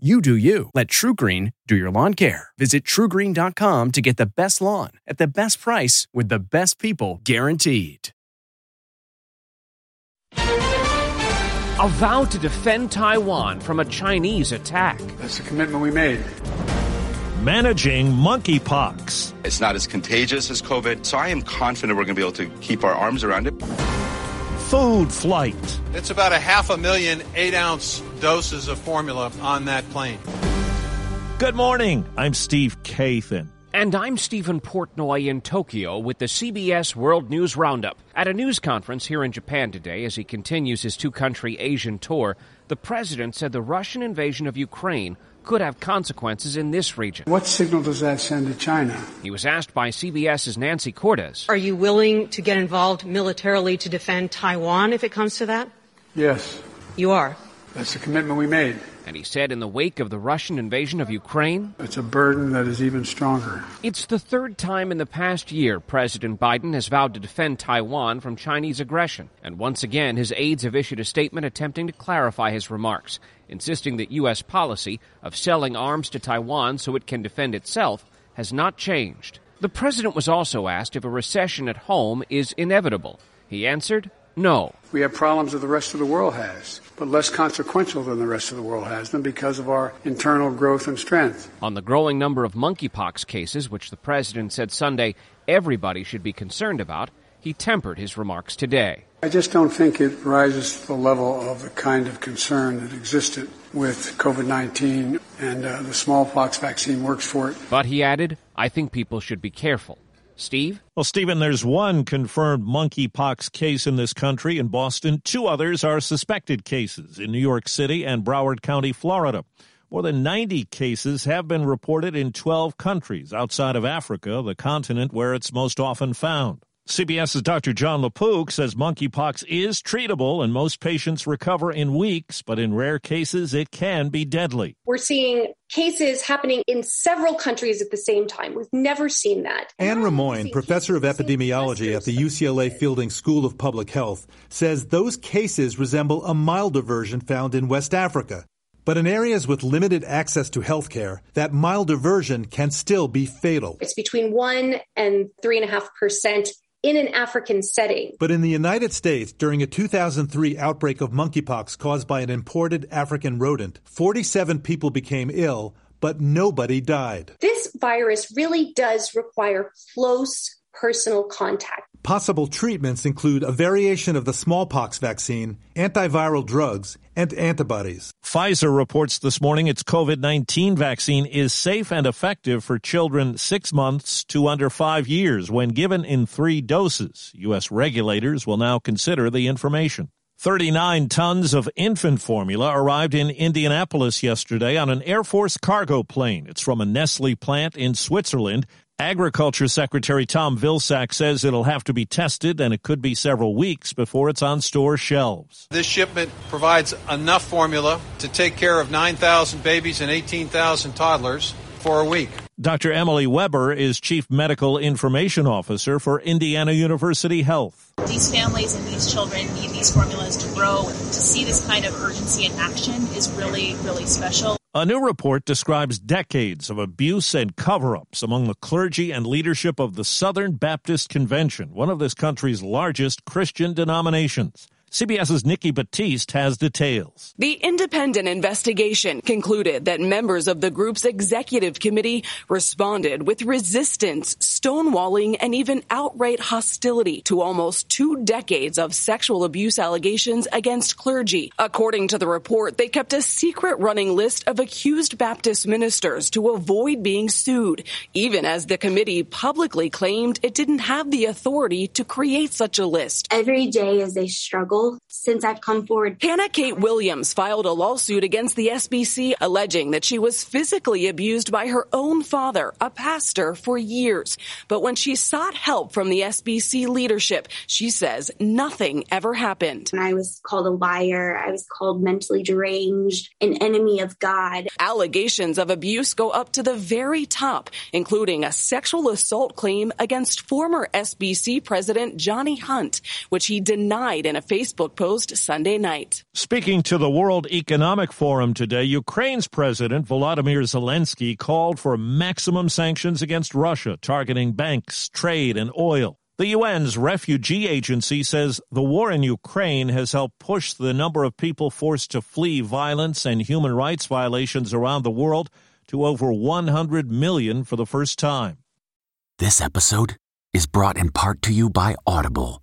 You do you. Let TruGreen do your lawn care. Visit trugreen.com to get the best lawn at the best price with the best people guaranteed. A vow to defend Taiwan from a Chinese attack. That's the commitment we made. Managing monkeypox. It's not as contagious as COVID, so I am confident we're going to be able to keep our arms around it. Food flight. It's about a half a million eight ounce doses of formula on that plane. Good morning. I'm Steve Kathan. And I'm Steven Portnoy in Tokyo with the CBS World News Roundup. At a news conference here in Japan today, as he continues his two country Asian tour, the president said the Russian invasion of Ukraine could have consequences in this region. What signal does that send to China? He was asked by CBS's Nancy Cordes. Are you willing to get involved militarily to defend Taiwan if it comes to that? Yes. You are. That's the commitment we made. And he said in the wake of the Russian invasion of Ukraine, It's a burden that is even stronger. it's the third time in the past year President Biden has vowed to defend Taiwan from Chinese aggression. And once again, his aides have issued a statement attempting to clarify his remarks, insisting that U.S. policy of selling arms to Taiwan so it can defend itself has not changed. The president was also asked if a recession at home is inevitable. He answered, no. We have problems that the rest of the world has, but less consequential than the rest of the world has them because of our internal growth and strength. On the growing number of monkeypox cases, which the president said Sunday everybody should be concerned about, he tempered his remarks today. I just don't think it rises to the level of the kind of concern that existed with COVID 19, and uh, the smallpox vaccine works for it. But he added, I think people should be careful. Steve? Well, Steven, there's one confirmed monkeypox case in this country in Boston. Two others are suspected cases in New York City and Broward County, Florida. More than 90 cases have been reported in 12 countries outside of Africa, the continent where it's most often found. CBS's Dr. Jon LaPook says monkeypox is treatable and most patients recover in weeks, but in rare cases it can be deadly. We're seeing cases happening in several countries at the same time. We've never seen that. Anne Rimoin, professor of epidemiology at the UCLA Fielding School of Public Health, says those cases resemble a milder version found in West Africa. But in areas with limited access to health care, that milder version can still be fatal. It's between 1 and 3.5% in an African setting. But in the United States, during a 2003 outbreak of monkeypox caused by an imported African rodent, 47 people became ill, but nobody died. This virus really does require close personal contact. Possible treatments include a variation of the smallpox vaccine, antiviral drugs, and antibodies. Pfizer reports this morning its COVID 19 vaccine is safe and effective for children six months to under five years when given in three doses. U.S. regulators will now consider the information. 39 tons of infant formula arrived in Indianapolis yesterday on an Air Force cargo plane. It's from a Nestle plant in Switzerland. Agriculture Secretary Tom Vilsack says it'll have to be tested and it could be several weeks before it's on store shelves. This shipment provides enough formula to take care of 9,000 babies and 18,000 toddlers for a week. Dr. Emily Weber is Chief Medical Information Officer for Indiana University Health. These families and these children need these formulas to grow. To see this kind of urgency in action is really, really special. A new report describes decades of abuse and cover ups among the clergy and leadership of the Southern Baptist Convention, one of this country's largest Christian denominations. CBS's Nikki Battiste has details. The independent investigation concluded that members of the group's executive committee responded with resistance, stonewalling, and even outright hostility to almost two decades of sexual abuse allegations against clergy. According to the report, they kept a secret running list of accused Baptist ministers to avoid being sued, even as the committee publicly claimed it didn't have the authority to create such a list. Every day is a struggle since I've come forward. Hannah Kate Williams filed a lawsuit against the SBC alleging that she was physically abused by her own father, a pastor, for years. But when she sought help from the SBC leadership, she says nothing ever happened. And I was called a liar. I was called mentally deranged, an enemy of God. Allegations of abuse go up to the very top, including a sexual assault claim against former SBC president Johnny Hunt, which he denied in a Facebook Facebook post Sunday night. Speaking to the World Economic Forum today, Ukraine's President Volodymyr Zelensky called for maximum sanctions against Russia, targeting banks, trade, and oil. The UN's refugee agency says the war in Ukraine has helped push the number of people forced to flee violence and human rights violations around the world to over 100 million for the first time. This episode is brought in part to you by Audible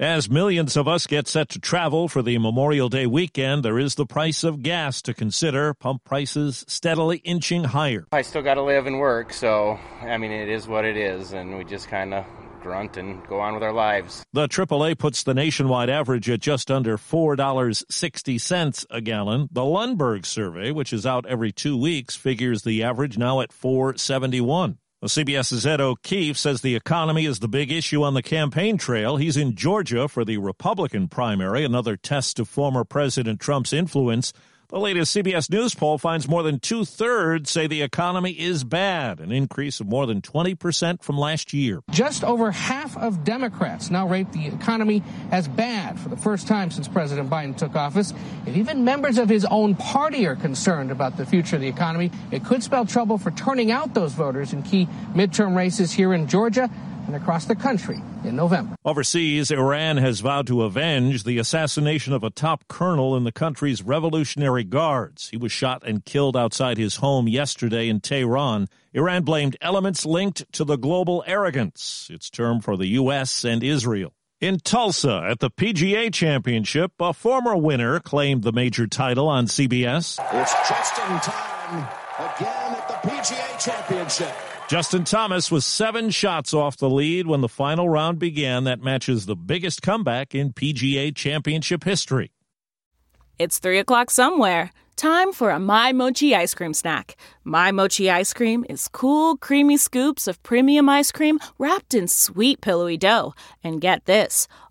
As millions of us get set to travel for the Memorial Day weekend, there is the price of gas to consider. Pump prices steadily inching higher. I still got to live and work, so I mean, it is what it is, and we just kind of grunt and go on with our lives. The AAA puts the nationwide average at just under $4.60 a gallon. The Lundberg survey, which is out every two weeks, figures the average now at 471. Well, CBS's Ed O'Keefe says the economy is the big issue on the campaign trail. He's in Georgia for the Republican primary, another test of former President Trump's influence. The latest CBS News poll finds more than two thirds say the economy is bad, an increase of more than 20% from last year. Just over half of Democrats now rate the economy as bad for the first time since President Biden took office. If even members of his own party are concerned about the future of the economy, it could spell trouble for turning out those voters in key midterm races here in Georgia and across the country in November. Overseas, Iran has vowed to avenge the assassination of a top colonel in the country's Revolutionary Guards. He was shot and killed outside his home yesterday in Tehran. Iran blamed elements linked to the global arrogance, its term for the U.S. and Israel. In Tulsa at the PGA Championship, a former winner claimed the major title on CBS. It's just in time again at the PGA Championship. Justin Thomas was seven shots off the lead when the final round began. That matches the biggest comeback in PGA Championship history. It's three o'clock somewhere. Time for a My Mochi ice cream snack. My Mochi ice cream is cool, creamy scoops of premium ice cream wrapped in sweet, pillowy dough. And get this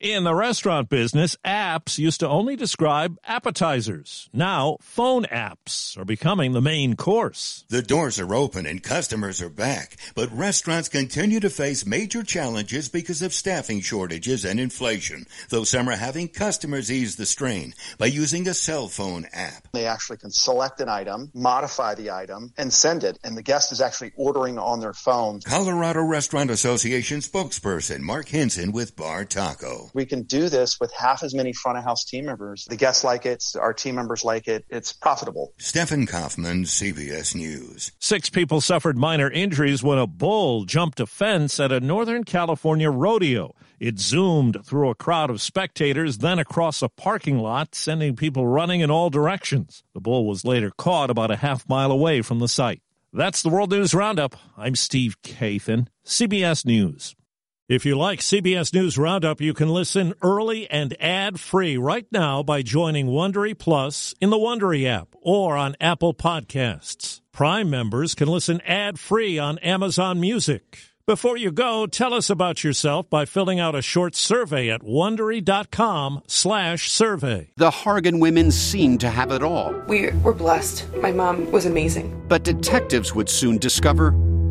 In the restaurant business, apps used to only describe appetizers. Now, phone apps are becoming the main course. The doors are open and customers are back, but restaurants continue to face major challenges because of staffing shortages and inflation, though some are having customers ease the strain by using a cell phone app. They actually can select an item, modify the item, and send it, and the guest is actually ordering on their phone. Colorado Restaurant Association spokesperson Mark Henson with Bar Taco. We can do this with half as many front of house team members. The guests like it, our team members like it. It's profitable. Stephen Kaufman, CBS News. Six people suffered minor injuries when a bull jumped a fence at a Northern California rodeo. It zoomed through a crowd of spectators, then across a parking lot, sending people running in all directions. The bull was later caught about a half mile away from the site. That's the World News Roundup. I'm Steve Kathan, CBS News. If you like CBS News Roundup, you can listen early and ad-free right now by joining Wondery Plus in the Wondery app or on Apple Podcasts. Prime members can listen ad-free on Amazon Music. Before you go, tell us about yourself by filling out a short survey at wondery.com/survey. The Hargan women seemed to have it all. We were blessed. My mom was amazing. But detectives would soon discover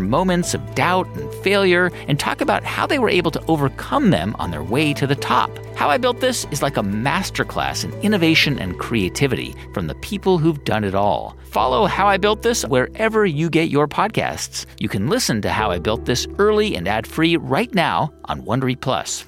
moments of doubt and failure and talk about how they were able to overcome them on their way to the top. How I Built This is like a masterclass in innovation and creativity from the people who've done it all. Follow How I Built This wherever you get your podcasts. You can listen to How I Built This early and ad-free right now on Wondery Plus.